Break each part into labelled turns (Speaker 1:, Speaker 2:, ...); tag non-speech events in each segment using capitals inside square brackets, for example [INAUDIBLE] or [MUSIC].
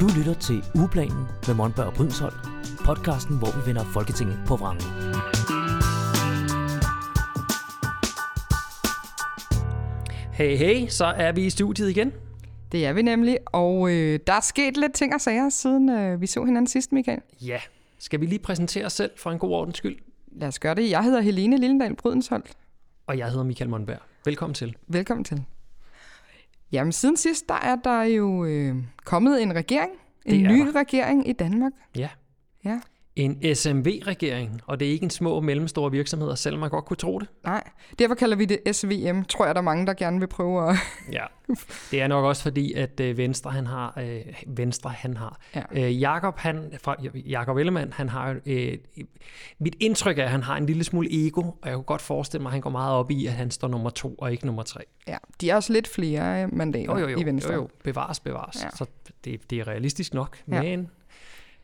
Speaker 1: Du lytter til Uplanen med Monberg og Brydensholt, podcasten, hvor vi vender Folketinget på vrangen.
Speaker 2: Hey, hey, så er vi i studiet igen.
Speaker 3: Det er vi nemlig, og øh, der er sket lidt ting og sager, siden øh, vi så hinanden sidst, Michael.
Speaker 2: Ja, skal vi lige præsentere os selv for en god ordens skyld?
Speaker 3: Lad os gøre det. Jeg hedder Helene Lillendal Brydensholt.
Speaker 2: Og jeg hedder Michael Monberg. Velkommen til.
Speaker 3: Velkommen til. Jamen, siden sidst, der er der jo øh, kommet en regering. En ny
Speaker 2: der.
Speaker 3: regering i Danmark.
Speaker 2: Ja.
Speaker 3: Ja.
Speaker 2: En SMV-regering, og det er ikke en små og mellemstore virksomheder, selvom man godt kunne tro det.
Speaker 3: Nej, derfor kalder vi det SVM. Tror jeg, der er mange, der gerne vil prøve at...
Speaker 2: Ja. [LAUGHS] Det er nok også fordi, at øh, Venstre, han har, øh, Venstre, han har,
Speaker 3: Ja.
Speaker 2: øh, Jakob, han, fra Jakob Ellemann, han har, øh, mit indtryk er, at han har en lille smule ego, og jeg kunne godt forestille mig, at han går meget op i, at han står nummer to og ikke nummer tre.
Speaker 3: Ja, de er også lidt flere øh, mandater
Speaker 2: Jo, jo, jo,
Speaker 3: i Venstre.
Speaker 2: jo, jo. bevares, bevares. Ja. Så det, det er realistisk nok. Ja. Men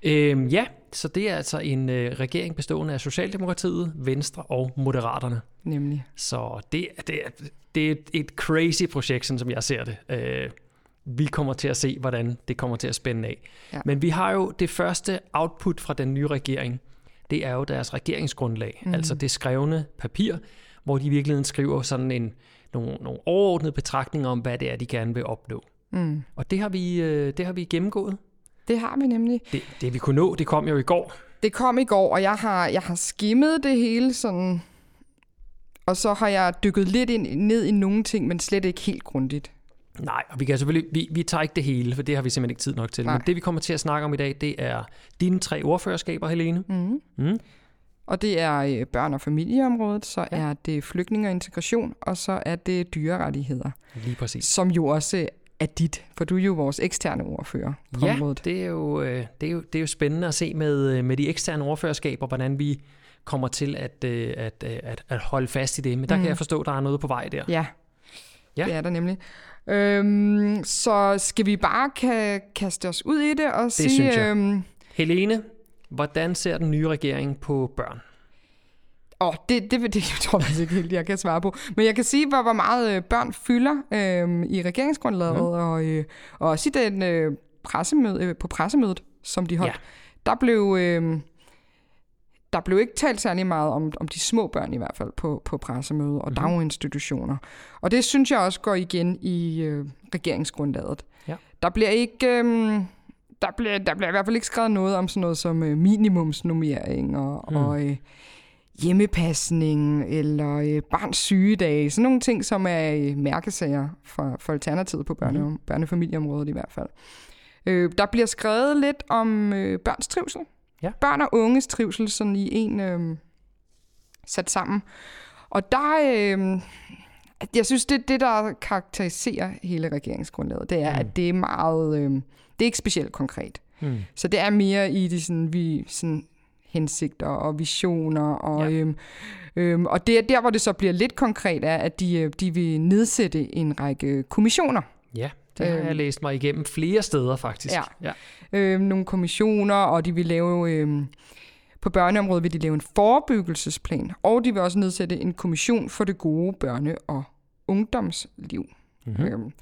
Speaker 2: øhm, ja, så det er altså en øh, regering bestående af Socialdemokratiet, Venstre og Moderaterne.
Speaker 3: Nemlig.
Speaker 2: Så det, det, er, det er et crazy projekt, sådan som jeg ser det. Øh, vi kommer til at se, hvordan det kommer til at spænde af. Ja.
Speaker 3: Ja.
Speaker 2: Men vi har jo det første output fra den nye regering. Det er jo deres regeringsgrundlag, mm. altså det skrevne papir, hvor de i virkeligheden skriver sådan en, nogle, nogle overordnede betragtninger om, hvad det er, de gerne vil opnå.
Speaker 3: Mm.
Speaker 2: Og det har vi, øh, det har vi gennemgået.
Speaker 3: Det har vi nemlig.
Speaker 2: Det, det vi kunne nå, det kom jo i går.
Speaker 3: Det kom i går, og jeg har, jeg har skimmet det hele sådan... Og så har jeg dykket lidt ind, ned i nogle ting, men slet ikke helt grundigt.
Speaker 2: Nej, og vi kan selvfølgelig, vi, vi tager ikke det hele, for det har vi simpelthen ikke tid nok til. Nej. Men det vi kommer til at snakke om i dag, det er dine tre ordførerskaber, Helene.
Speaker 3: Mm.
Speaker 2: Mm.
Speaker 3: Og det er øh, børn- og familieområdet, så
Speaker 2: Ja.
Speaker 3: er det flygtninge og integration, og så er det dyrerettigheder,
Speaker 2: Lige præcis.
Speaker 3: som jo også er dit, for du er jo vores eksterne ordfører på
Speaker 2: Ja,
Speaker 3: området.
Speaker 2: det er, jo, øh, det, er jo, det er jo spændende at se med, øh, med de eksterne ordførerskaber, hvordan vi kommer til at, øh, at, at, at holde fast i det. Men der mm. kan
Speaker 3: Mhm.
Speaker 2: jeg forstå, at der er noget på vej der.
Speaker 3: Ja,
Speaker 2: Ja.
Speaker 3: det er der nemlig. Øhm, så skal vi bare kan kaste os ud i det og sige...
Speaker 2: synes jeg.
Speaker 3: Øhm,
Speaker 2: Helene, hvordan ser den nye regering på børn?
Speaker 3: Åh, det, det, det, [LAUGHS] det tror jeg faktisk ikke helt, jeg kan svare på. Men jeg kan sige, hvor, hvor meget øh, børn fylder øh, i regeringsgrundlaget, mm. og, øh, og også i den øh, pressemøde, øh, på pressemødet, som de holdt.
Speaker 2: Ja.
Speaker 3: Der blev... Øh, der blev ikke talt særlig meget om, om de små børn i hvert fald på, på pressemødet og
Speaker 2: Mhm.
Speaker 3: mm. daginstitutioner. Og det synes jeg også går igen i øh, regeringsgrundlaget.
Speaker 2: Ja.
Speaker 3: Der bliver ikke... Øh, der bliver, der bliver i hvert fald ikke skrevet noget om sådan noget som øh, minimumsnummering og,
Speaker 2: mm.
Speaker 3: og øh, hjemmepasning eller øh, barns sygedage. Sådan nogle ting, som er øh, mærkesager for, for Alternativet på børne- mm. børnefamilieområdet i hvert fald. Øh, der bliver skrevet lidt om øh, børns trivsel.
Speaker 2: Ja.
Speaker 3: Børn og unges trivsel sådan i en øh, sat sammen. Og der... Øh, jeg synes, det det, der karakteriserer hele regeringsgrundlaget, det er,
Speaker 2: Mm.
Speaker 3: mm. at det er meget... Øh, det er ikke specielt konkret.
Speaker 2: Hmm.
Speaker 3: Så det er mere i de sådan, vi, sådan, hensigter og visioner. Og,
Speaker 2: Ja.
Speaker 3: øhm, øhm, og det er der, hvor det så bliver lidt konkret, er, at de, øh, de vil nedsætte en række kommissioner.
Speaker 2: Ja, det har
Speaker 3: Øhm.
Speaker 2: jeg læst mig igennem flere steder faktisk.
Speaker 3: Ja.
Speaker 2: ja.
Speaker 3: Øhm, nogle kommissioner, og de vil lave... Øhm, på børneområdet vil de lave en forebyggelsesplan, og de vil også nedsætte en kommission for det gode børne- og ungdomsliv.
Speaker 2: Mm-hmm.
Speaker 3: Øhm,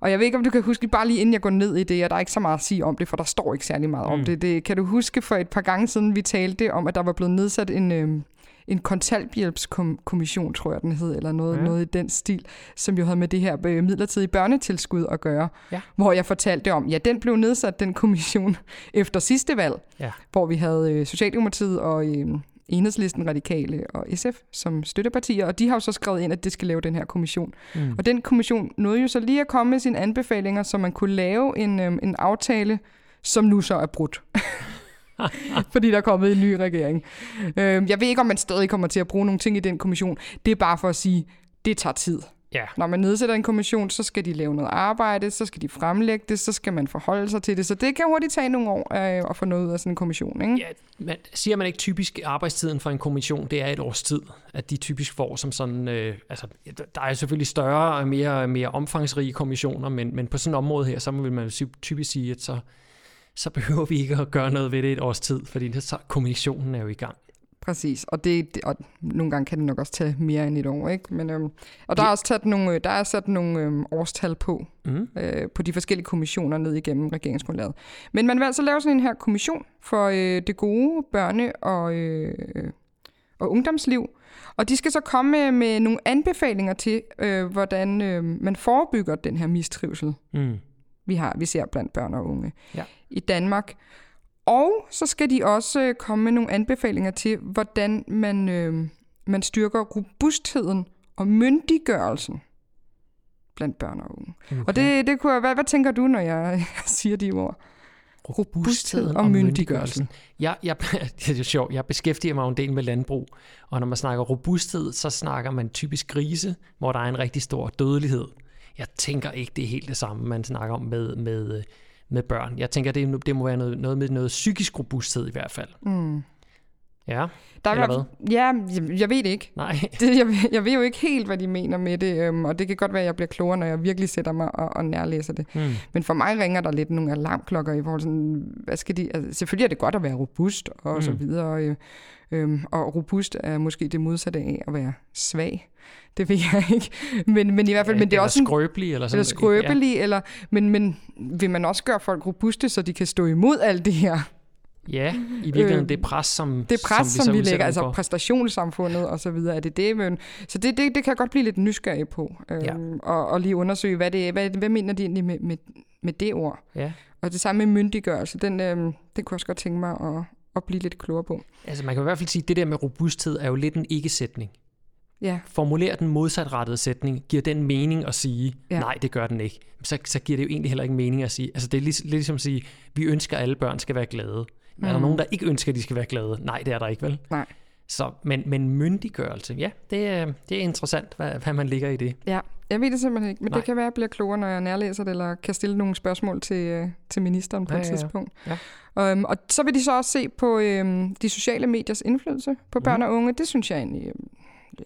Speaker 3: og jeg ved ikke, om du kan huske, bare lige inden jeg går ned i det, og der er ikke så meget at sige om det, for der står ikke særlig meget mm. Om det. det. Kan du huske for et par gange siden, vi talte om, at der var blevet nedsat en, øhm, en kontanthjælpskommission, tror jeg den hed, eller noget,
Speaker 2: Ja.
Speaker 3: noget i den stil, som jo havde med det her øh, midlertidige børnetilskud at gøre.
Speaker 2: Ja.
Speaker 3: Hvor jeg fortalte om, ja, den blev nedsat, den kommission, [LAUGHS] efter sidste valg,
Speaker 2: Ja.
Speaker 3: hvor vi havde øh, Socialdemokratiet og øh, Enhedslisten, Radikale og SF som støttepartier, og de har jo så skrevet ind, at det skal lave den her kommission.
Speaker 2: Mm.
Speaker 3: Og den kommission nåede jo så lige at komme med sine anbefalinger, så man kunne lave en, øhm, en aftale, som nu så er brudt. [LAUGHS] Fordi der er kommet en ny regering. Øhm, jeg ved ikke, om man stadig kommer til at bruge nogle ting i den kommission. Det er bare for at sige, det tager tid.
Speaker 2: Ja.
Speaker 3: Når man nedsætter en kommission, så skal de lave noget arbejde, så skal de fremlægge det, så skal man forholde sig til det. Så det kan hurtigt tage nogle år øh, at få noget ud af sådan en kommission. Ikke?
Speaker 2: Ja, men siger man ikke typisk arbejdstiden for en kommission, det er et års tid, at de typisk får som sådan, øh, altså der er selvfølgelig større og mere, mere omfangsrige kommissioner, men, men på sådan et område her, så vil man typisk sige, at så, så behøver vi ikke at gøre noget ved det et års tid, fordi så kommissionen er jo i gang.
Speaker 3: Præcis, og, det, og nogle gange kan det nok også tage mere end et år, ikke? Men, øhm, og der er også taget nogle, der er sat nogle øhm, årstal på,
Speaker 2: Mm.
Speaker 3: øh, på de forskellige kommissioner ned igennem regeringsgrundlaget. Men man vil altså lave sådan en her kommission for øh, det gode børne- og, øh, og ungdomsliv, og de skal så komme med, med nogle anbefalinger til, øh, hvordan øh, man forebygger den her mistrivsel,
Speaker 2: Mm.
Speaker 3: vi har, vi ser blandt børn og unge
Speaker 2: Ja.
Speaker 3: i Danmark. Og så skal de også øh, komme med nogle anbefalinger til, hvordan man, øh, man styrker robustheden og myndiggørelsen blandt børn og unge. Okay. Og det, det kunne jeg, hvad, hvad tænker du, når jeg [LAUGHS] siger de ord?
Speaker 2: robustheden
Speaker 3: og
Speaker 2: og
Speaker 3: myndiggørelsen.
Speaker 2: Jeg, jeg, [LAUGHS] det er jo sjovt, jeg beskæftiger mig en del med landbrug, og når man snakker robusthed, så snakker man typisk grise, hvor der er en rigtig stor dødelighed. Jeg tænker ikke, det er helt det samme, man snakker om med, med, med børn. Jeg tænker, det, det må være noget, noget med noget psykisk robusthed i hvert fald.
Speaker 3: Mm.
Speaker 2: Ja,
Speaker 3: Der er
Speaker 2: Eller
Speaker 3: fald- Ja, jeg, jeg ved det ikke.
Speaker 2: nej. [LAUGHS]
Speaker 3: Det, jeg, jeg ved jo ikke helt, hvad de mener med det, øhm, og det kan godt være, at jeg bliver klogere, når jeg virkelig sætter mig og, og nærlæser det.
Speaker 2: Hmm.
Speaker 3: Men for mig ringer der lidt nogle alarmklokker i forhold til, hvad skal de... Altså, selvfølgelig er det godt at være robust og mm. så
Speaker 2: Mm.
Speaker 3: videre, øh, øhm, og robust er måske det modsatte af at være svag. Det ved jeg [LAUGHS] ikke. Men, men i hvert fald, men det er også
Speaker 2: skrøbelig, eller sådan
Speaker 3: eller skrøbelig, ja. eller, men, men vil man også gøre folk robuste, så de kan stå imod alt det her?
Speaker 2: Ja, i virkeligheden
Speaker 3: Øh,
Speaker 2: det pres, som,
Speaker 3: Det pres, som,
Speaker 2: så
Speaker 3: som vi lægger, altså præstationssamfundet og så videre, er det det? Men, så det, det, det kan jeg godt blive lidt nysgerrig på, øhm,
Speaker 2: Ja.
Speaker 3: og, og lige undersøge, hvad, det, hvad, hvad mener de egentlig med, med, med det ord?
Speaker 2: Ja.
Speaker 3: Og det samme med myndiggørelse, den, øhm, den kunne jeg også godt tænke mig at, at blive lidt klogere på.
Speaker 2: Altså man kan i hvert fald sige, at det der med robusthed er jo lidt en ikke-sætning.
Speaker 3: Ja,
Speaker 2: Formuler den modsatrettede sætning, giver den mening at sige,
Speaker 3: Ja.
Speaker 2: nej, det gør den ikke. Så, så giver det jo egentlig heller ikke mening at sige, altså det er lidt, lidt ligesom at sige, vi ønsker, at alle børn skal være glade. Mm. Er der
Speaker 3: Mm.
Speaker 2: nogen, der ikke ønsker, at de skal være glade? Nej, det er der ikke, vel?
Speaker 3: nej.
Speaker 2: Så, men, men myndiggørelse, ja, det er, det er interessant, hvad, hvad man ligger i det.
Speaker 3: Ja, jeg ved det simpelthen ikke, men
Speaker 2: Nej.
Speaker 3: det kan være, at jeg bliver klogere, når jeg nærlæser det, eller kan stille nogle spørgsmål til, øh, til ministeren på
Speaker 2: Ja,
Speaker 3: et
Speaker 2: ja, ja.
Speaker 3: tidspunkt.
Speaker 2: Ja.
Speaker 3: Um, og så vil de så også se på øhm, de sociale mediers indflydelse på børn
Speaker 2: Mhm.
Speaker 3: og unge. Det synes jeg egentlig øhm,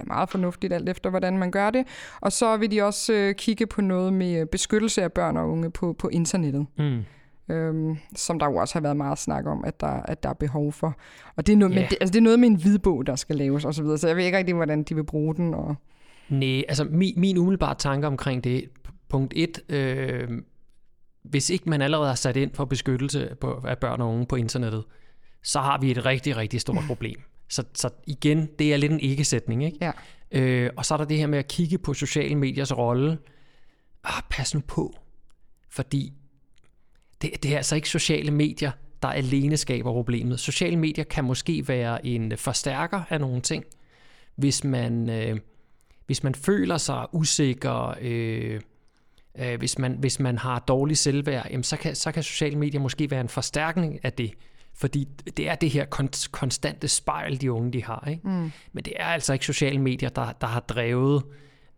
Speaker 3: er meget fornuftigt, alt efter hvordan man gør det. Og så vil de også øh, kigge på noget med øh, beskyttelse af børn og unge på, på internettet.
Speaker 2: Mm.
Speaker 3: Øhm, som der jo også har været meget snak om, at der, at der er behov for. Og det er, noget,
Speaker 2: Ja.
Speaker 3: men det, altså det er noget med en hvidbog, der skal laves osv., så, videre. så jeg ved ikke rigtig, hvordan de vil bruge den. Og,
Speaker 2: Nej, altså min, min umiddelbare tanke omkring det, punkt 1, øh, hvis ikke man allerede har sat ind for beskyttelse på, af børn og unge på internettet, så har vi et rigtig, rigtig stort problem. Så, så igen, det er lidt en ikke-sætning, ikke?
Speaker 3: Ja.
Speaker 2: Øh, og så er der det her med at kigge på sociale mediers rolle. Ah, pas nu på, fordi det, det er altså ikke sociale medier, der alene skaber problemet. Sociale medier kan måske være en forstærker af nogle ting, hvis man, øh, hvis man føler sig usikker, øh, øh, hvis, man, hvis man har dårlig selvværd, jamen så, kan, så kan sociale medier måske være en forstærkning af det. Fordi det er det her kon- konstante spejl, de unge de har. Ikke?
Speaker 3: mm.
Speaker 2: Men det er altså ikke sociale medier, der, der har drevet,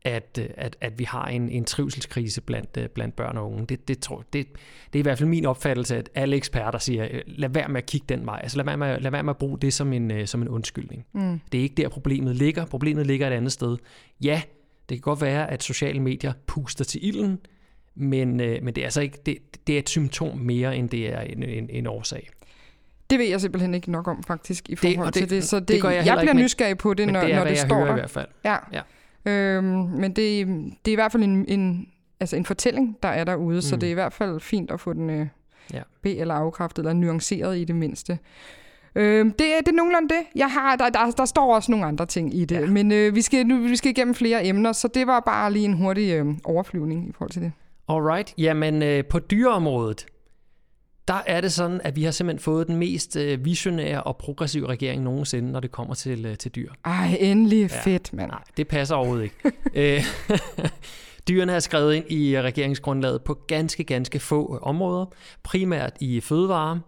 Speaker 2: at, at, at vi har en, en trivselskrise blandt, øh, blandt børn og unge. Det, det, tror, det, det er i hvert fald min opfattelse, at alle eksperter siger, øh, lad være med at kigge den vej. Altså lad være med, lad være med at bruge det som en, øh, som en undskyldning.
Speaker 3: Mm.
Speaker 2: Det er ikke der, problemet ligger. Problemet ligger et andet sted. Ja, det kan godt være, at sociale medier puster til ilden, men, øh, men det er altså ikke, det, det er et symptom mere, end det er en, en, en årsag.
Speaker 3: Det ved jeg simpelthen ikke nok om, faktisk, i forhold det,
Speaker 2: det-
Speaker 3: til det. Så det,
Speaker 2: det gør jeg
Speaker 3: jeg, bliver nysgerrig på det, når
Speaker 2: det er,
Speaker 3: når det står
Speaker 2: hører
Speaker 3: der.
Speaker 2: i hvert fald.
Speaker 3: Ja.
Speaker 2: Ja.
Speaker 3: Øhm, men det, det er i hvert fald en, en, altså en fortælling, der er derude, mm. så det er i hvert fald fint at få den øh,
Speaker 2: Ja.
Speaker 3: B- eller afkræftet, eller nuanceret i det mindste. Øhm, det, er- det er nogenlunde det. Jeg har, der, der, der står også nogle andre ting i det. Ja. men øh, vi, skal, nu, vi skal igennem flere emner, så det var bare lige en hurtig øh, overflyvning i forhold til det.
Speaker 2: Alright, jamen øh, på dyreområdet, der er det sådan, at vi har simpelthen fået den mest øh, visionære og progressive regering nogensinde, når det kommer til, øh, til dyr.
Speaker 3: Ej, endelig ja. Fedt, mand.
Speaker 2: Nej, det passer overhovedet ikke. [LAUGHS] Øh, [LAUGHS] Dyrene er skrevet ind i regeringsgrundlaget på ganske, ganske få områder. Primært i fødevare,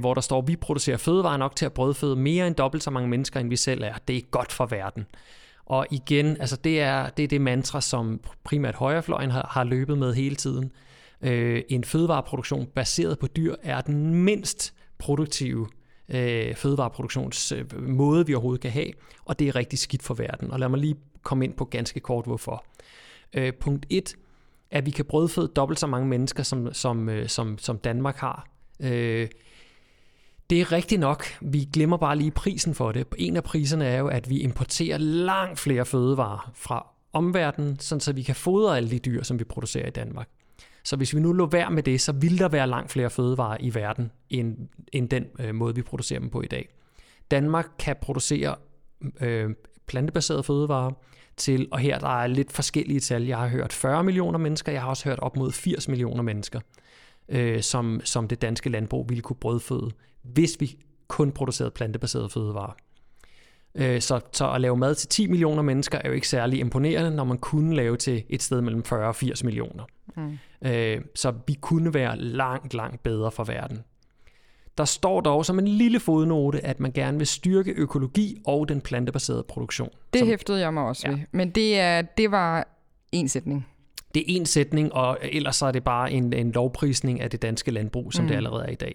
Speaker 2: hvor der står, at vi producerer fødevarer nok til at brødføde mere end dobbelt så mange mennesker, end vi selv er. Det er godt for verden. Og igen, altså det er det, er det mantra, som primært højrefløjen har, har løbet med hele tiden. Øh, en fødevareproduktion baseret på dyr er den mindst produktive øh, fødevareproduktionsmåde, øh, vi overhovedet kan have, og det er rigtig skidt for verden. Og lad mig lige komme ind på ganske kort, hvorfor. Øh, punkt 1, at vi kan brødføde dobbelt så mange mennesker, som, som, øh, som, som Danmark har. Øh, Det er rigtigt nok. Vi glemmer bare lige prisen for det. En af priserne er jo, at vi importerer langt flere fødevarer fra omverdenen, sådan så vi kan fodre alle de dyr, som vi producerer i Danmark. Så hvis vi nu lå værd med det, så vil der være langt flere fødevarer i verden, end, end den øh, måde, vi producerer dem på i dag. Danmark kan producere øh, plantebaserede fødevarer til, og her der er lidt forskellige tal. Jeg har hørt 40 millioner mennesker, jeg har også hørt op mod 80 millioner mennesker, øh, som, som det danske landbrug ville kunne brødføde, hvis vi kun producerede plantebaserede fødevarer. Øh, så, så at lave mad til 10 millioner mennesker er jo ikke særlig imponerende, når man kunne lave til et sted mellem 40 og 80 millioner. Mm. Øh, så vi kunne være langt, langt bedre for verden. Der står dog som en lille fodnote, at man gerne vil styrke økologi og den plantebaserede produktion.
Speaker 3: Det
Speaker 2: som,
Speaker 3: hæftede jeg mig også ja. ved. Men det, er, det var en sætning.
Speaker 2: Det er en sætning, og ellers så er det bare en, en lovprisning af det danske landbrug, som mm. det allerede er i dag.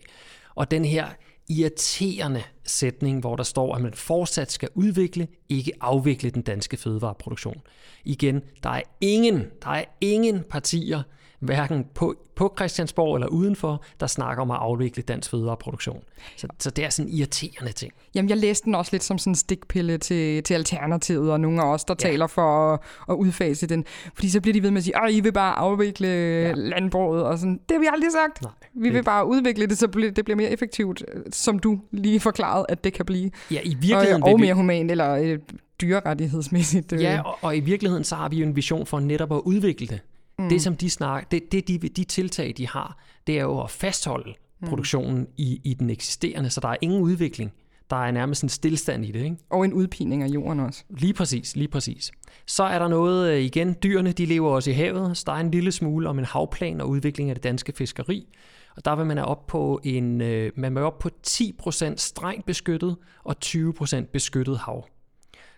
Speaker 2: Og den her irriterende sætning, hvor der står, at man fortsat skal udvikle, ikke afvikle den danske fødevareproduktion. Igen, der er ingen, der er ingen partier, hverken på, på Christiansborg eller udenfor, der snakker om at afvikle dansk fødevareproduktion. Så, så det er sådan en irriterende ting.
Speaker 3: Jamen, jeg læste den også lidt som sådan en stikpille til, til Alternativet, og nogle af os, der ja. taler for at, at udfase den. Fordi så bliver de ved med at sige, at I vil bare afvikle ja. landbruget, og sådan. Det har vi aldrig sagt. Nej, vi vil bare udvikle det, så det bliver mere effektivt, som du lige forklarede, at det kan blive.
Speaker 2: Ja, i virkeligheden...
Speaker 3: Og, og mere humant, eller øh, dyrerettighedsmæssigt.
Speaker 2: Øh. Ja, og, og i virkeligheden så har vi jo en vision for netop at udvikle det. Mm. Det, som de snakker, det, det de, de tiltag, de har, det er jo at fastholde mm. produktionen i, i den eksisterende, så der er ingen udvikling. Der er nærmest en stillstand i det. Ikke?
Speaker 3: Og en udpining af jorden også.
Speaker 2: Lige præcis, lige præcis. Så er der noget, øh, igen, dyrene de lever også i havet, så der er en lille smule om en havplan og udvikling af det danske fiskeri. Og der vil man op på en, øh, man vil op på 10% strengt beskyttet og 20% beskyttet hav.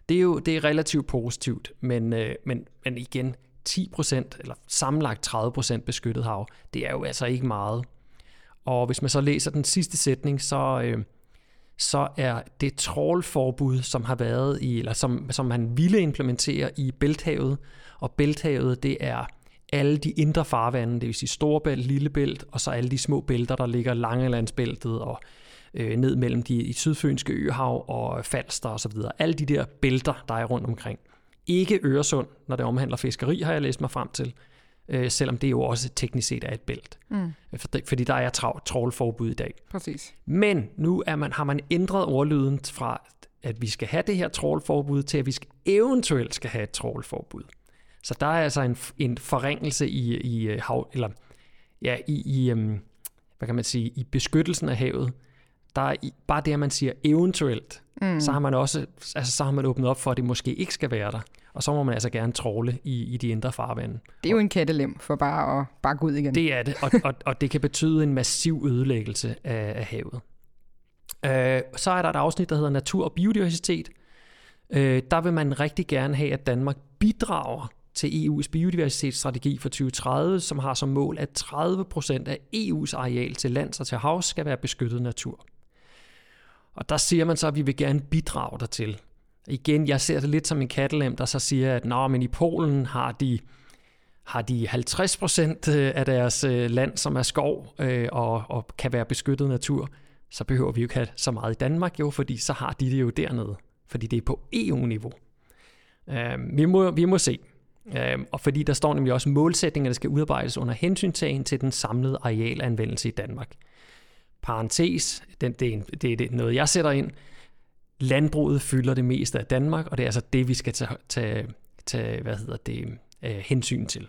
Speaker 2: Det er jo det er relativt positivt, men, øh, men, men igen, 10% eller sammenlagt 30% beskyttet hav, det er jo altså ikke meget. Og hvis man så læser den sidste sætning, så, øh, så er det trålforbud, som har været i, eller som, som man ville implementere i Bælthavet, og Bælthavet, det er alle de indre farvande, det vil sige Storebælt, Lillebælt, og så alle de små bælter, der ligger Langelandsbæltet og øh, ned mellem de i sydfynske øhav og Falster osv. Alle de der bælter, der er rundt omkring. Ikke Øresund, når det omhandler fiskeri, har jeg læst mig frem til, øh, selvom det jo også teknisk set er et bælt. Mm. Fordi der er trålforbud i dag.
Speaker 3: Præcis.
Speaker 2: Men nu er man, har man ændret ordlyden fra, at vi skal have det her trålforbud, til at vi skal, eventuelt skal have et trålforbud. Så der er altså en, en forringelse i, i øh, hav, eller ja, i, i um, hvad kan man sige, i beskyttelsen af havet. Der er i, bare det, at man siger eventuelt, mm. så har man også, altså så har man åbnet op for, at det måske ikke skal være der. Og så må man altså gerne tråle i, i de indre farvande.
Speaker 3: Det er jo en kattelem for bare at bakke ud igen.
Speaker 2: Det er det, og, og, og det kan betyde en massiv ødelæggelse af, af havet. Øh, så er der et afsnit, der hedder Natur og Biodiversitet. Øh, der vil man rigtig gerne have, at Danmark bidrager til EU's biodiversitetsstrategi for 2030, som har som mål, at 30% af EU's areal til lands og til havs skal være beskyttet natur. Og der siger man så, at vi vil gerne bidrage dertil. Igen, jeg ser det lidt som en kattelem, der så siger, at Nå, men i Polen har de, har de 50% øh, af deres øh, land, som er skov øh, og, og kan være beskyttet natur. Så behøver vi jo ikke have så meget i Danmark, jo, fordi så har de det jo dernede. Fordi det er på EU-niveau. Øhm, vi, må, vi må se. Øhm, og fordi der står nemlig også målsætninger, der skal udarbejdes under hensyntagen til den samlede arealanvendelse i Danmark. Parentes, den, det, er, det er noget, jeg sætter ind landbruget fylder det meste af Danmark, og det er altså det, vi skal tage, tage, tage hvad hedder det, øh, hensyn til.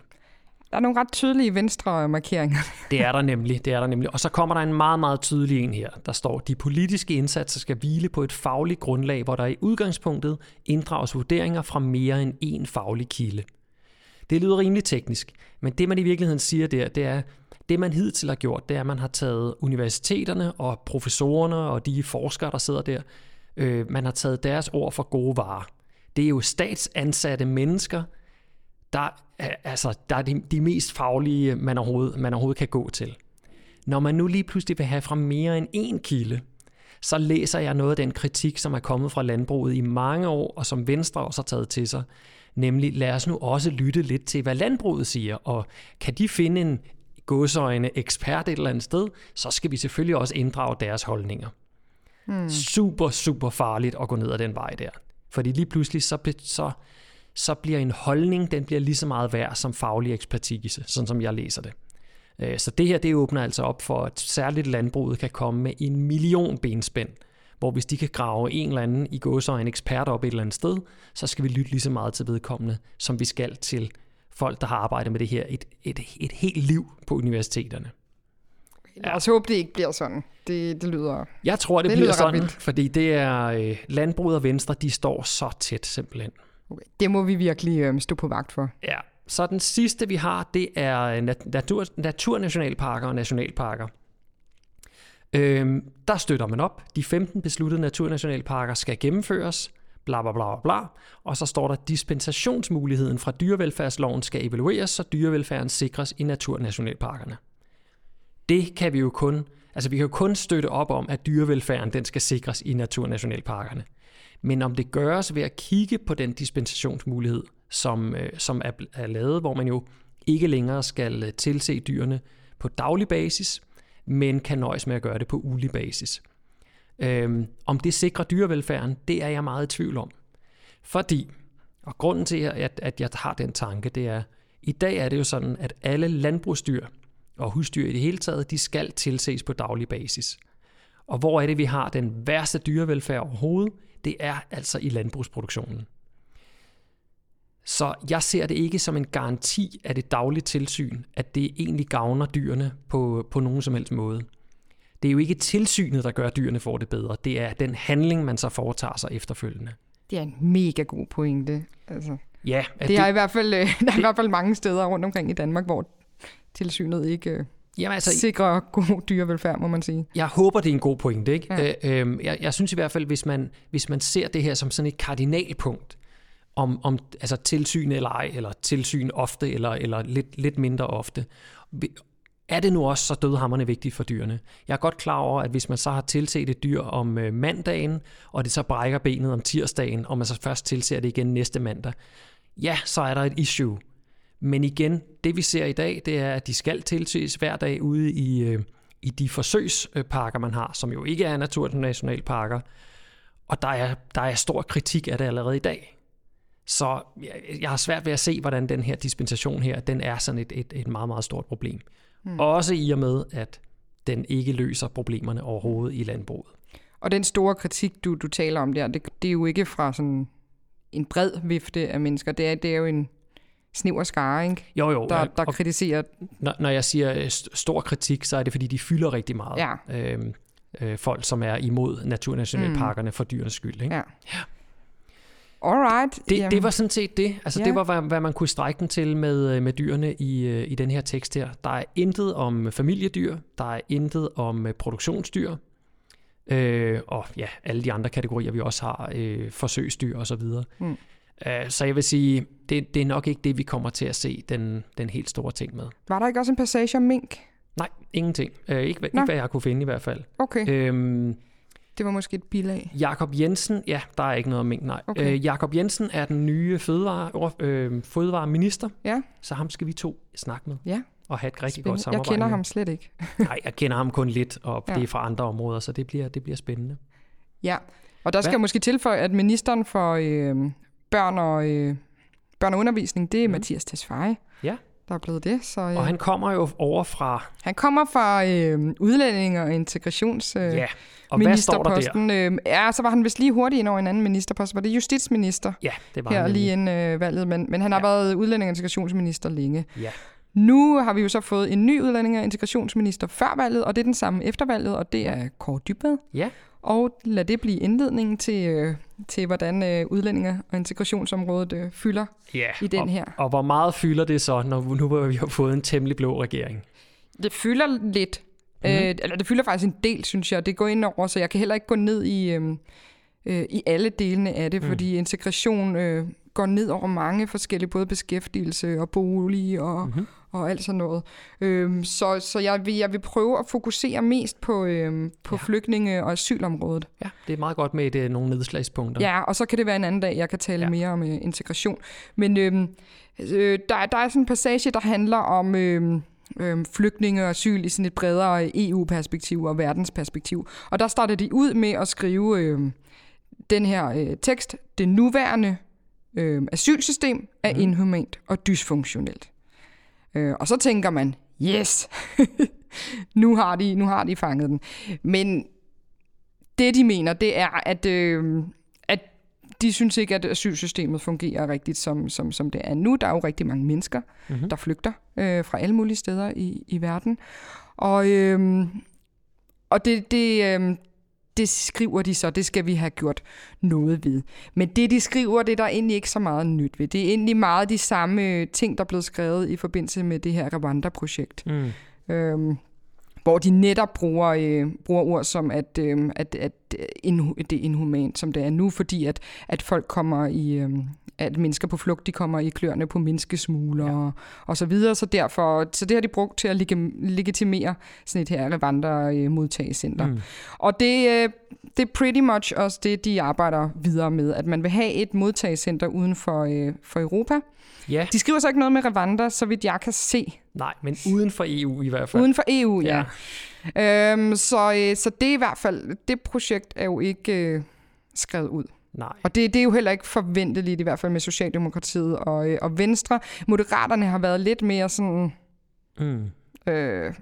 Speaker 3: Der er nogle ret tydelige venstre markeringer. [LAUGHS]
Speaker 2: det er der nemlig, det er der nemlig. Og så kommer der en meget, meget tydelig en her. Der står, de politiske indsatser skal hvile på et fagligt grundlag, hvor der i udgangspunktet inddrages vurderinger fra mere end én faglig kilde. Det lyder rimelig teknisk, men det man i virkeligheden siger der, det er, det man hidtil har gjort, det er, at man har taget universiteterne og professorerne og de forskere, der sidder der, Øh, man har taget deres ord for gode varer. Det er jo statsansatte mennesker, der er, altså, der er de, de mest faglige, øh, man overhovedet, man overhovedet kan gå til. Når man nu lige pludselig vil have fra mere end én kilde, så læser jeg noget af den kritik, som er kommet fra landbruget i mange år, og som Venstre også har taget til sig. Nemlig, lad os nu også lytte lidt til, hvad landbruget siger, og kan de finde en godsøjne ekspert et eller andet sted, så skal vi selvfølgelig også inddrage deres holdninger. Mm. Super, super farligt at gå ned ad den vej der. Fordi lige pludselig, så, så, så bliver en holdning, den bliver lige så meget værd som faglig ekspertise, sådan som jeg læser det. Øh, så det her, det åbner altså op for, at særligt landbruget kan komme med en million benspænd, hvor hvis de kan grave en eller anden i gåser en ekspert op et eller andet sted, så skal vi lytte lige så meget til vedkommende, som vi skal til folk, der har arbejdet med det her et, et, et helt liv på universiteterne.
Speaker 3: Lad os håbe, det ikke bliver sådan. Det, det lyder
Speaker 2: Jeg tror, det, det bliver sådan, fordi det er øh, landbruget og Venstre, de står så tæt simpelthen.
Speaker 3: Okay. Det må vi virkelig øh, stå på vagt for.
Speaker 2: Ja, så den sidste, vi har, det er natur, naturnationalparker og nationalparker. Øhm, der støtter man op. De 15 besluttede naturnationalparker skal gennemføres, bla bla bla bla. Og så står der, at dispensationsmuligheden fra dyrevelfærdsloven skal evalueres, så dyrevelfærden sikres i naturnationalparkerne. Det kan vi jo kun, altså vi kan jo kun støtte op om, at dyrevelfærden den skal sikres i naturnationalparkerne. Men om det gøres ved at kigge på den dispensationsmulighed, som, øh, som er, er lavet, hvor man jo ikke længere skal øh, tilse dyrene på daglig basis, men kan nøjes med at gøre det på ulig basis. Øhm, om det sikrer dyrevelfærden, det er jeg meget i tvivl om. Fordi, og grunden til, at, at jeg har den tanke, det er, i dag er det jo sådan, at alle landbrugsdyr og husdyr i det hele taget, de skal tilses på daglig basis. Og hvor er det, vi har den værste dyrevelfærd overhovedet? Det er altså i landbrugsproduktionen. Så jeg ser det ikke som en garanti af det daglige tilsyn, at det egentlig gavner dyrene på, på nogen som helst måde. Det er jo ikke tilsynet, der gør, at dyrene får det bedre. Det er den handling, man så foretager sig efterfølgende.
Speaker 3: Det er en mega god pointe. Altså,
Speaker 2: ja,
Speaker 3: det, det er i hvert fald, øh, [LAUGHS] der er i hvert fald mange steder rundt omkring i Danmark, hvor tilsynet ikke øh, Jamen, altså, sikrer god dyrevelfærd, må man sige.
Speaker 2: Jeg håber, det er en god pointe. Ikke? Ja. Øh, øh, jeg, jeg synes i hvert fald, hvis man, hvis man ser det her som sådan et kardinalpunkt, om, om altså tilsyn eller ej, eller tilsyn ofte, eller, eller lidt, lidt mindre ofte. Er det nu også så dødhammerne vigtigt for dyrene? Jeg er godt klar over, at hvis man så har tilset et dyr om øh, mandagen, og det så brækker benet om tirsdagen, og man så først tilser det igen næste mandag, ja, så er der et issue. Men igen, det vi ser i dag, det er, at de skal tilses hver dag ude i, øh, i de forsøgsparker, man har, som jo ikke er naturnationalparker. Og der er, der er stor kritik af det allerede i dag. Så jeg har svært ved at se, hvordan den her dispensation her, den er sådan et, et, et meget, meget stort problem. Mm. Også i og med, at den ikke løser problemerne overhovedet i landbruget.
Speaker 3: Og den store kritik, du, du taler om der, det, det er jo ikke fra sådan en bred vifte af mennesker. Det er, det er jo en snæver skare, ikke?
Speaker 2: Jo, jo.
Speaker 3: Der, der kritiserer...
Speaker 2: Når, når jeg siger øh, stor kritik, så er det, fordi de fylder rigtig meget. Ja. Øhm, øh, folk, som er imod naturnationalparkerne mm. for dyrenes skyld, ikke? Ja. ja.
Speaker 3: Alright.
Speaker 2: Det, det var sådan set det. Altså ja. det var, hvad, hvad man kunne strække den til med, øh, med dyrene i, øh, i den her tekst her. Der er intet om familiedyr, der er intet om produktionsdyr, øh, og ja, alle de andre kategorier, vi også har, øh, forsøgsdyr og så videre. Mm. Uh, så jeg vil sige, det, det er nok ikke det, vi kommer til at se den, den helt store ting med.
Speaker 3: Var der ikke også en passage om mink?
Speaker 2: Nej, ingenting. Uh, ikke, ikke hvad jeg kunne finde i hvert fald.
Speaker 3: Okay. Øhm, det var måske et bilag.
Speaker 2: Jakob Jensen, ja, der er ikke noget om mink, nej. Okay. Øh, Jakob Jensen er den nye fødevare, øh, fødevareminister, ja. så ham skal vi to snakke med. Ja. Og have et rigtig spændende. godt samarbejde
Speaker 3: Jeg kender ham slet ikke. [LAUGHS]
Speaker 2: nej, jeg kender ham kun lidt, og ja. det er fra andre områder, så det bliver, det bliver spændende.
Speaker 3: Ja, og der skal Hvad? jeg måske tilføje, at ministeren for øh, børn, og, øh, børn og undervisning, det er mm. Mathias Tesfaye. Ja der er blevet det. Så,
Speaker 2: øh, og han kommer jo over fra...
Speaker 3: Han kommer fra øh, udlænding og integrations... Øh, ja, og hvad står der der? Øh, ja, så var han vist lige hurtigt ind over en anden ministerpost. Var det justitsminister?
Speaker 2: Ja, det var
Speaker 3: her
Speaker 2: han
Speaker 3: lige inden øh, valget, men, men han har ja. været udlænding og integrationsminister længe. Ja. Nu har vi jo så fået en ny udlænding og integrationsminister før valget, og det er den samme efter valget, og det er Kåre Dybvad. Ja. Og lad det blive indledningen til, øh, til hvordan øh, udlændinge- og integrationsområdet øh, fylder ja, i den
Speaker 2: og,
Speaker 3: her.
Speaker 2: Og hvor meget fylder det så, når nu hvor vi har fået en temmelig blå regering?
Speaker 3: Det fylder lidt. Mm-hmm. Øh, eller det fylder faktisk en del, synes jeg. Det går ind over, så jeg kan heller ikke gå ned i, øh, øh, i alle delene af det, mm. fordi integration øh, går ned over mange forskellige, både beskæftigelse og bolig og, mm-hmm og alt sådan noget. Øhm, så så jeg, vil, jeg vil prøve at fokusere mest på, øhm, på ja. flygtninge- og asylområdet.
Speaker 2: Ja, det er meget godt med et, øh, nogle nedslagspunkter.
Speaker 3: Ja, og så kan det være en anden dag, jeg kan tale ja. mere om øh, integration. Men øhm, øh, der, der er sådan en passage, der handler om... Øh, øh, flygtninge og asyl i sådan et bredere EU-perspektiv og verdensperspektiv. Og der startede de ud med at skrive øh, den her øh, tekst. Det nuværende øh, asylsystem er mm. inhumant og dysfunktionelt. Øh, og så tænker man, yes, [LAUGHS] nu, har de, nu har de fanget den. Men det, de mener, det er, at, øh, at de synes ikke, at asylsystemet fungerer rigtigt, som, som, som det er nu. Der er jo rigtig mange mennesker, mm-hmm. der flygter øh, fra alle mulige steder i, i verden. Og, øh, og det, det, øh, det skriver de så, det skal vi have gjort noget ved. Men det, de skriver, det er der egentlig ikke så meget nyt ved. Det er egentlig meget de samme ting, der er blevet skrevet i forbindelse med det her Rwanda-projekt. Mm. Øhm, hvor de netop bruger, øh, bruger ord som, at, øh, at, at inhu, det er inhumant, som det er nu, fordi at, at folk kommer i, øh, at mennesker på flugt, de kommer i kløerne på menneskesmugler ja. og, og så videre, så derfor, så det har de brugt til at legitimere sådan et her Rwanda-modtagecenter. Mm. Og det, øh, det er pretty much også det, de arbejder videre med, at man vil have et modtagecenter uden for, øh, for Europa, Ja. De skriver så ikke noget med Rwanda, så vidt jeg kan se.
Speaker 2: Nej, men uden for EU i hvert fald.
Speaker 3: Uden for EU, ja. ja. Øhm, så, øh, så det er i hvert fald, det projekt er jo ikke øh, skrevet ud.
Speaker 2: Nej.
Speaker 3: Og det, det er jo heller ikke forventeligt, i hvert fald med Socialdemokratiet og, øh, og Venstre. Moderaterne har været lidt mere sådan... Mm. Øh,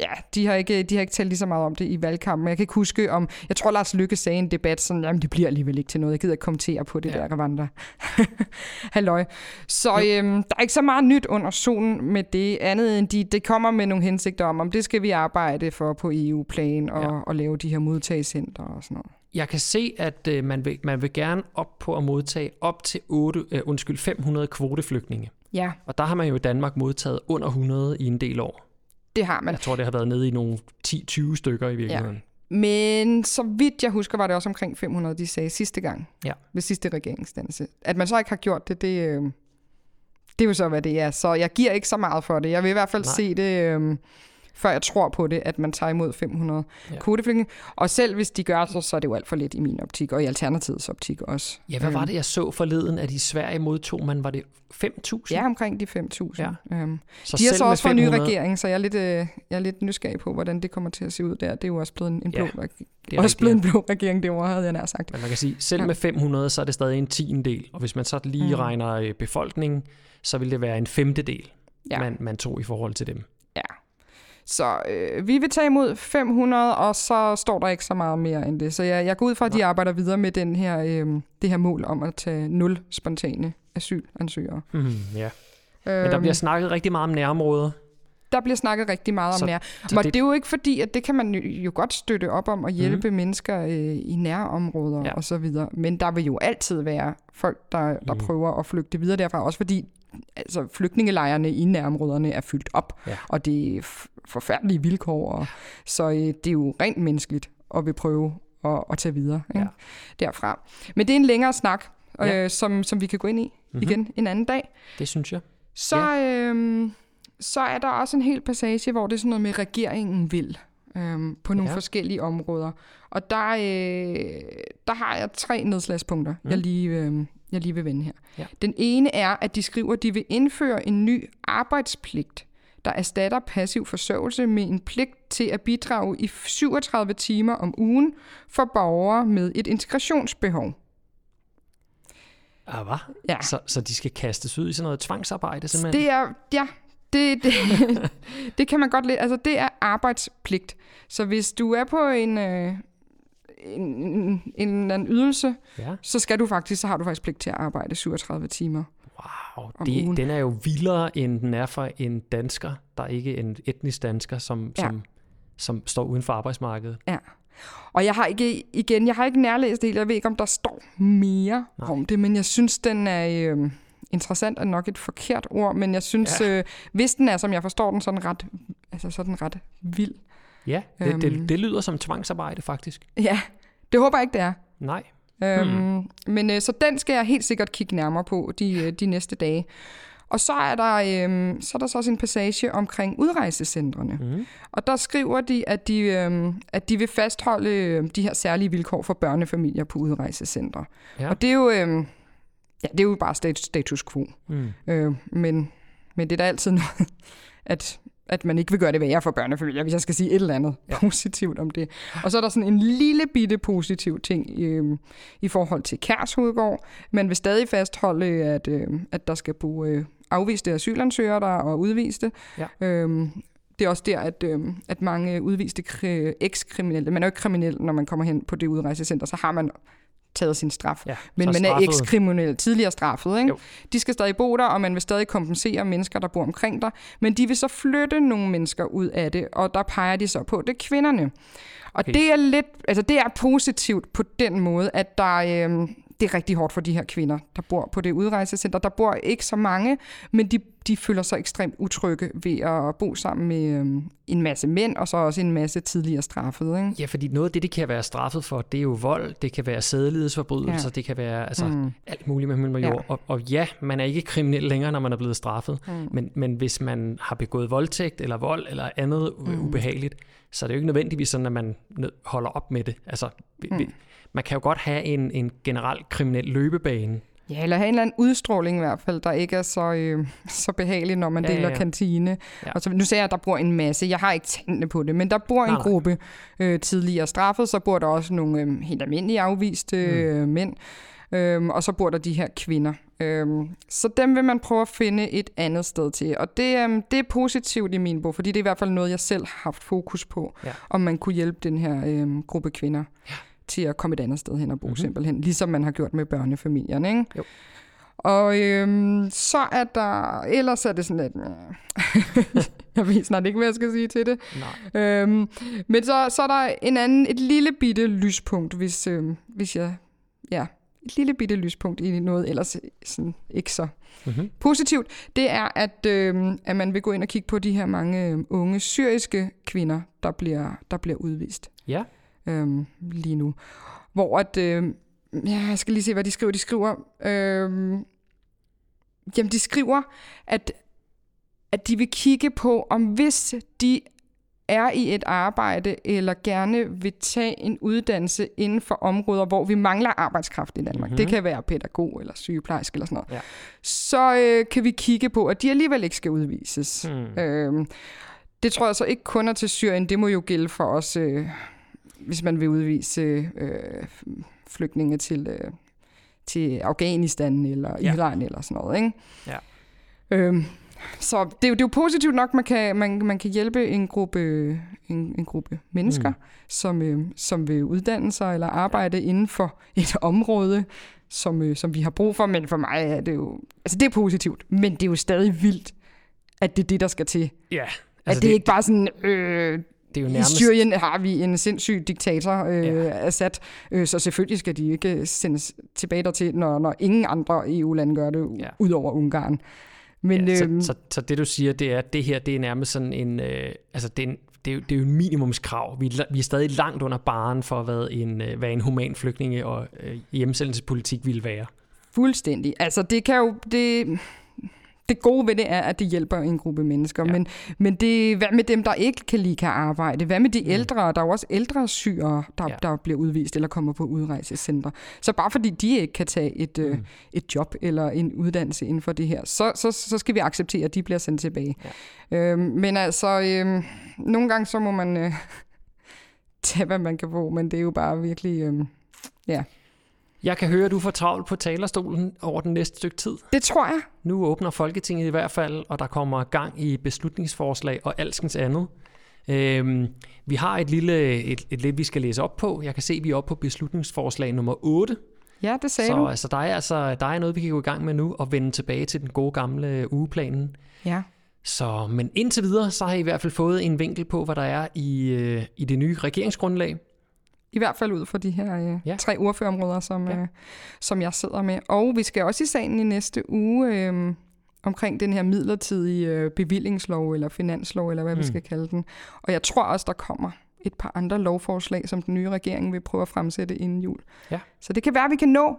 Speaker 3: ja, de har, ikke, de har ikke talt lige så meget om det i valgkampen. Jeg kan ikke huske om, jeg tror Lars Lykke sagde i en debat, sådan, jamen det bliver alligevel ikke til noget. Jeg gider ikke kommentere på det ja. der, Rwanda. [LAUGHS] Halløj. Så øhm, der er ikke så meget nyt under solen med det, andet end de, det kommer med nogle hensigter om, om det skal vi arbejde for på EU-plan og, ja. og lave de her modtagscenter og sådan noget.
Speaker 2: Jeg kan se, at øh, man, vil, man vil gerne op på at modtage op til 8, øh, undskyld, 500 kvoteflygtninge.
Speaker 3: Ja.
Speaker 2: Og der har man jo i Danmark modtaget under 100 i en del år.
Speaker 3: Det har man.
Speaker 2: Jeg tror, det har været nede i nogle 10-20 stykker i virkeligheden. Ja.
Speaker 3: Men så vidt jeg husker, var det også omkring 500, de sagde sidste gang. Ja. Ved sidste regeringsdannelse. At man så ikke har gjort det, det, øh, det er jo så, hvad det er. Så jeg giver ikke så meget for det. Jeg vil i hvert fald Nej. se det... Øh, før jeg tror på det, at man tager imod 500 ja. kvoteflygtninge. Og selv hvis de gør så, så er det jo alt for lidt i min optik, og i Alternativets optik også.
Speaker 2: Ja, hvad var øhm. det, jeg så forleden, at i Sverige modtog man, var det 5.000?
Speaker 3: Ja, omkring de 5.000. Ja. Øhm, så de har så også fået en ny regering, så jeg er, lidt, øh, jeg er lidt nysgerrig på, hvordan det kommer til at se ud der. Det er jo også blevet en, en blå ja, regering. Det er også blevet en blå regering, det var, havde jeg nær sagt.
Speaker 2: Men man kan sige, selv ja. med 500, så er det stadig en tiendel. Og hvis man så lige mm. regner øh, befolkningen, så vil det være en femtedel, ja. man, man tog i forhold til dem.
Speaker 3: Så øh, vi vil tage imod 500, og så står der ikke så meget mere end det. Så jeg, jeg går ud fra, at de arbejder videre med den her, øh, det her mål om at tage nul spontane asylansøgere.
Speaker 2: Mm, ja. Men der bliver øhm. snakket rigtig meget om nærområder.
Speaker 3: Der bliver snakket rigtig meget så om nær. Men det, det er jo ikke fordi, at det kan man jo, jo godt støtte op om at hjælpe mm. mennesker øh, i nærområder ja. og så videre. Men der vil jo altid være folk, der, der mm. prøver at flygte videre derfra. Også fordi altså, flygtningelejrene i nærområderne er fyldt op, ja. og det er forfærdelige vilkår, og, så øh, det er jo rent menneskeligt at vil prøve at, at tage videre ikke? Ja. derfra. Men det er en længere snak, ja. øh, som, som vi kan gå ind i mm-hmm. igen en anden dag.
Speaker 2: Det synes jeg.
Speaker 3: Så, ja. øh, så er der også en hel passage, hvor det er sådan noget med, regeringen vil øh, på nogle ja. forskellige områder. Og der, øh, der har jeg tre nedslagspunkter, mm. jeg, lige, øh, jeg lige vil vende her. Ja. Den ene er, at de skriver, at de vil indføre en ny arbejdspligt, der erstatter passiv forsørgelse med en pligt til at bidrage i 37 timer om ugen for borgere med et integrationsbehov.
Speaker 2: Ah, hvad? Ja. Så, så de skal kastes ud i sådan noget tvangsarbejde simpelthen?
Speaker 3: Det er, ja, det, det, [LAUGHS] det kan man godt lidt. Altså, det er arbejdspligt. Så hvis du er på en, øh, en, en, en, ydelse, ja. så skal du faktisk, så har du faktisk pligt til at arbejde 37 timer.
Speaker 2: Wow, det, den er jo vildere, end den er for en dansker, der er ikke en etnisk dansker, som, ja. som, som står uden for arbejdsmarkedet.
Speaker 3: Ja. Og jeg har ikke, igen, jeg har ikke nærlæst det, jeg ved ikke, om der står mere Nej. om det, men jeg synes, den er... Øh, interessant er nok et forkert ord, men jeg synes, ja. øh, hvis den er, som jeg forstår den, sådan ret, altså sådan ret vild.
Speaker 2: Ja, det, øhm, det, det lyder som tvangsarbejde faktisk.
Speaker 3: Ja, det håber jeg ikke, det er.
Speaker 2: Nej.
Speaker 3: Øhm, hmm. Men øh, så den skal jeg helt sikkert kigge nærmere på de, øh, de næste dage. Og så er der øh, så er der så også en passage omkring udrejsecentrene. Mm. Og der skriver de, at de, øh, at de vil fastholde øh, de her særlige vilkår for børnefamilier på udrejsecentre. Ja. Og det er jo øh, ja, det er jo bare status, status quo. Mm. Øh, men, men det er da altid noget, [LAUGHS] at at man ikke vil gøre det værre for børnefamilier, hvis jeg skal sige et eller andet ja. positivt om det. Og så er der sådan en lille bitte positiv ting øh, i forhold til Kærshovedgård. Man vil stadig fastholde, at, øh, at der skal bo øh, afviste asylansøgere der og udviste. Ja. Øhm, det er også der, at, øh, at mange udviste ekskriminelle, man er jo ikke kriminel, når man kommer hen på det udrejsecenter, så har man taget sin straf. Ja, men man er ekskriminel, tidligere straffet. Ikke? De skal stadig bo der, og man vil stadig kompensere mennesker, der bor omkring dig. Men de vil så flytte nogle mennesker ud af det, og der peger de så på, det er kvinderne. Og okay. det er lidt, altså det er positivt på den måde, at der, øh, det er rigtig hårdt for de her kvinder, der bor på det udrejsecenter. Der bor ikke så mange, men de, de føler sig ekstremt utrygge ved at bo sammen med øhm, en masse mænd, og så også en masse tidligere straffede. Ikke?
Speaker 2: Ja, fordi noget af det, det kan være straffet for, det er jo vold, det kan være sædelighedsforbrydelser, ja. det kan være altså, mm. alt muligt med himmel og jord. Ja. Og, og ja, man er ikke kriminel længere, når man er blevet straffet, mm. men, men hvis man har begået voldtægt eller vold eller andet mm. ubehageligt, så er det jo ikke nødvendigvis sådan, at man holder op med det. Altså, mm. man kan jo godt have en, en generel kriminel løbebane.
Speaker 3: Ja, eller have en eller anden udstråling i hvert fald, der ikke er så, øh, så behagelig, når man ja, deler ja, ja. kantine. Ja. Og så, nu ser jeg, at der bor en masse. Jeg har ikke tændt på det, men der bor nej, en gruppe øh, tidligere straffet. Så bor der også nogle øh, helt almindelige afviste øh, mm. mænd. Øhm, og så bor der de her kvinder. Øhm, så dem vil man prøve at finde et andet sted til. Og det, øhm, det er positivt i min bog, fordi det er i hvert fald noget, jeg selv har haft fokus på, ja. om man kunne hjælpe den her øhm, gruppe kvinder. Ja til at komme et andet sted hen og bo mm-hmm. simpelthen, ligesom man har gjort med børnefamilierne. Ikke? Jo. Og øhm, så er der, ellers er det sådan lidt, [LAUGHS] jeg ved snart ikke, hvad jeg skal sige til det. Nej. Øhm, men så, så er der en anden, et lille bitte lyspunkt, hvis, øhm, hvis jeg, ja, et lille bitte lyspunkt i noget ellers sådan ikke så mm-hmm. positivt, det er, at, øhm, at man vil gå ind og kigge på de her mange øhm, unge syriske kvinder, der bliver, der bliver udvist.
Speaker 2: Ja
Speaker 3: øhm, lige nu. Hvor at, øh, ja, jeg skal lige se, hvad de skriver. De skriver, øh, jamen de skriver, at, at de vil kigge på, om hvis de er i et arbejde, eller gerne vil tage en uddannelse inden for områder, hvor vi mangler arbejdskraft i Danmark. Mm-hmm. Det kan være pædagog eller sygeplejerske eller sådan noget. Ja. Så øh, kan vi kigge på, at de alligevel ikke skal udvises. Mm. Øh, det tror jeg så ikke kun er til Syrien. Det må jo gælde for os øh, hvis man vil udvise øh, flygtninge til, øh, til Afghanistan eller ja. Iran eller sådan noget. Ikke? Ja. Øhm, så det er, jo, det er jo positivt nok, man kan, man, man kan hjælpe en gruppe, en, en gruppe mennesker, mm. som, øh, som vil uddanne sig eller arbejde inden for [LAUGHS] et område, som, øh, som vi har brug for. Men for mig er det jo... Altså det er positivt, men det er jo stadig vildt, at det er det, der skal til.
Speaker 2: Ja.
Speaker 3: Altså at det, det er ikke bare sådan... Øh, det er jo nærmest... I Syrien har vi en sindssyg diktator, øh, ja. Assad, øh, så selvfølgelig skal de ikke sendes tilbage dertil, når, når ingen andre EU-lande gør det, ja. ud over Ungarn.
Speaker 2: Men, ja, så, øh, så, så det du siger, det er, at det her det er nærmest sådan en, øh, altså det er en, det er, jo, det er jo en minimumskrav. Vi, vi er stadig langt under baren for, hvad en, øh, hvad en human flygtninge- og øh, hjemsendelsespolitik ville være.
Speaker 3: Fuldstændig. Altså det kan jo, det, det gode ved det er, at det hjælper en gruppe mennesker. Ja. Men, men det, hvad med dem, der ikke kan lide kan arbejde? Hvad med de mm. ældre? Der er jo også ældre syre, der, ja. der bliver udvist eller kommer på udrejsecenter. Så bare fordi de ikke kan tage et, øh, mm. øh, et job eller en uddannelse inden for det her, så, så, så skal vi acceptere, at de bliver sendt tilbage. Ja. Øhm, men altså, øhm, nogle gange så må man øh, [LAUGHS] tage, hvad man kan få, men det er jo bare virkelig... Øh, ja.
Speaker 2: Jeg kan høre, at du får travlt på talerstolen over den næste stykke tid.
Speaker 3: Det tror jeg.
Speaker 2: Nu åbner Folketinget i hvert fald, og der kommer gang i beslutningsforslag og alskens andet. Øhm, vi har et lille et, et lidt, vi skal læse op på. Jeg kan se, at vi er oppe på beslutningsforslag nummer 8.
Speaker 3: Ja, det sagde
Speaker 2: så,
Speaker 3: du.
Speaker 2: Altså, der er, altså, der er noget, vi kan gå i gang med nu, og vende tilbage til den gode gamle ugeplanen.
Speaker 3: Ja.
Speaker 2: Så, men indtil videre, så har I i hvert fald fået en vinkel på, hvad der er i, øh, i det nye regeringsgrundlag.
Speaker 3: I hvert fald ud fra de her øh, ja. tre ordførerområder, som, ja. øh, som jeg sidder med. Og vi skal også i sagen i næste uge øh, omkring den her midlertidige øh, bevillingslov, eller finanslov, eller hvad mm. vi skal kalde den. Og jeg tror også, der kommer et par andre lovforslag, som den nye regering vil prøve at fremsætte inden jul. Ja. Så det kan være, at vi kan nå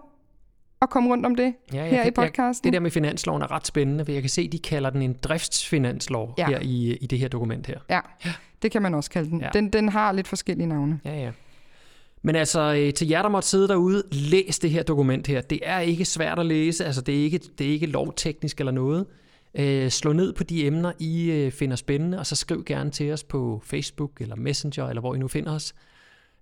Speaker 3: at komme rundt om det ja, her kan, i podcasten. Jeg,
Speaker 2: det der med finansloven er ret spændende, for jeg kan se, at de kalder den en driftsfinanslov ja. her i, i det her dokument her.
Speaker 3: Ja, ja, det kan man også kalde den. Ja. den. Den har lidt forskellige navne.
Speaker 2: Ja, ja. Men altså, øh, til jer, der måtte sidde derude, læs det her dokument her. Det er ikke svært at læse, altså det er ikke, det er ikke lovteknisk eller noget. Øh, slå ned på de emner, I øh, finder spændende, og så skriv gerne til os på Facebook eller Messenger, eller hvor I nu finder os.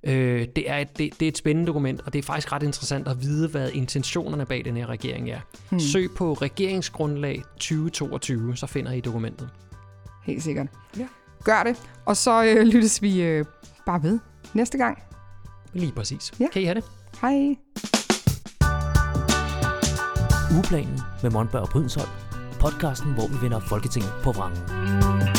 Speaker 2: Øh, det, er et, det, det er et spændende dokument, og det er faktisk ret interessant at vide, hvad intentionerne bag den her regering er. Hmm. Søg på regeringsgrundlag 2022, så finder I dokumentet.
Speaker 3: Helt sikkert. Ja. Gør det, og så øh, lyttes vi øh, bare ved næste gang.
Speaker 2: Lige præcis. Ja. Kan I have det?
Speaker 3: Hej.
Speaker 1: Ugeplanen med Monberg og Brydensholt. Podcasten, hvor vi vender Folketinget på vrangen.